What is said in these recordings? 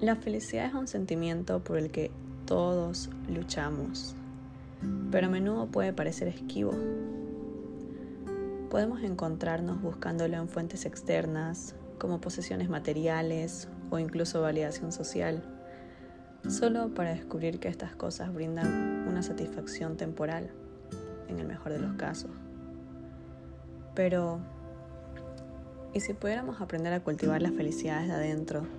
La felicidad es un sentimiento por el que todos luchamos, pero a menudo puede parecer esquivo. Podemos encontrarnos buscándolo en fuentes externas, como posesiones materiales o incluso validación social, solo para descubrir que estas cosas brindan una satisfacción temporal, en el mejor de los casos. Pero, ¿y si pudiéramos aprender a cultivar la felicidad desde adentro?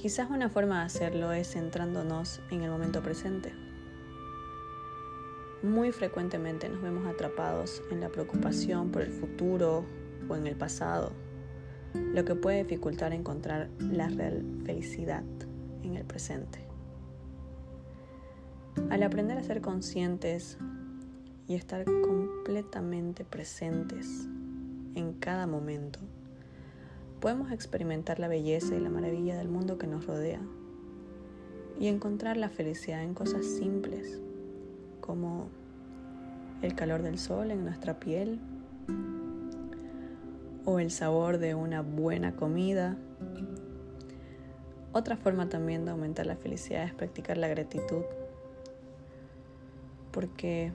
Quizás una forma de hacerlo es centrándonos en el momento presente. Muy frecuentemente nos vemos atrapados en la preocupación por el futuro o en el pasado, lo que puede dificultar encontrar la real felicidad en el presente. Al aprender a ser conscientes y estar completamente presentes en cada momento, podemos experimentar la belleza y la maravilla del mundo que nos rodea y encontrar la felicidad en cosas simples como el calor del sol en nuestra piel o el sabor de una buena comida. Otra forma también de aumentar la felicidad es practicar la gratitud porque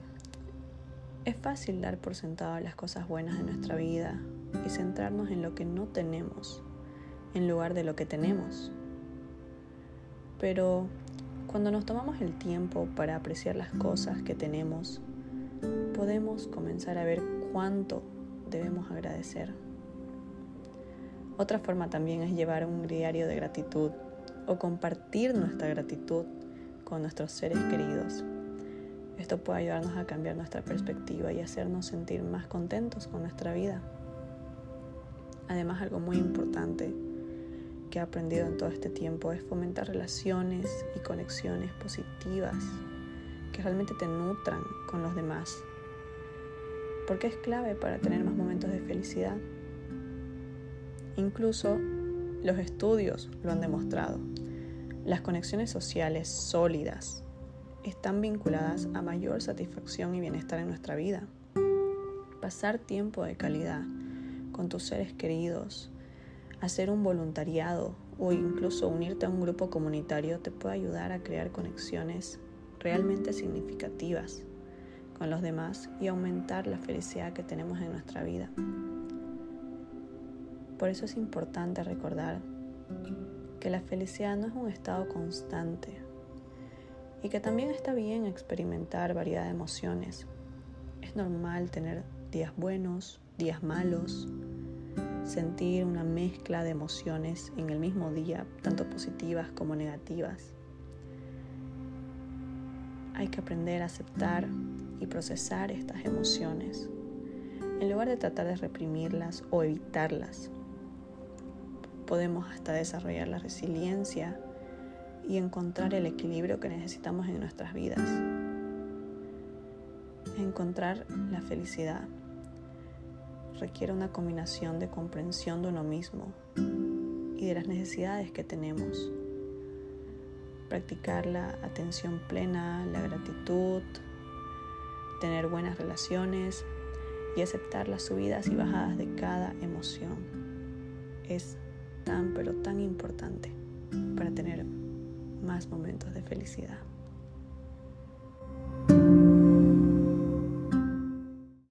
es fácil dar por sentado las cosas buenas de nuestra vida y centrarnos en lo que no tenemos en lugar de lo que tenemos. Pero cuando nos tomamos el tiempo para apreciar las cosas que tenemos, podemos comenzar a ver cuánto debemos agradecer. Otra forma también es llevar un diario de gratitud o compartir nuestra gratitud con nuestros seres queridos. Esto puede ayudarnos a cambiar nuestra perspectiva y hacernos sentir más contentos con nuestra vida. Además, algo muy importante que he aprendido en todo este tiempo es fomentar relaciones y conexiones positivas que realmente te nutran con los demás. Porque es clave para tener más momentos de felicidad. Incluso los estudios lo han demostrado. Las conexiones sociales sólidas están vinculadas a mayor satisfacción y bienestar en nuestra vida. Pasar tiempo de calidad con tus seres queridos, hacer un voluntariado o incluso unirte a un grupo comunitario te puede ayudar a crear conexiones realmente significativas con los demás y aumentar la felicidad que tenemos en nuestra vida. Por eso es importante recordar que la felicidad no es un estado constante y que también está bien experimentar variedad de emociones. Es normal tener días buenos, días malos, sentir una mezcla de emociones en el mismo día, tanto positivas como negativas. Hay que aprender a aceptar y procesar estas emociones, en lugar de tratar de reprimirlas o evitarlas. Podemos hasta desarrollar la resiliencia y encontrar el equilibrio que necesitamos en nuestras vidas. Encontrar la felicidad requiere una combinación de comprensión de uno mismo y de las necesidades que tenemos. Practicar la atención plena, la gratitud, tener buenas relaciones y aceptar las subidas y bajadas de cada emoción es tan pero tan importante para tener más momentos de felicidad.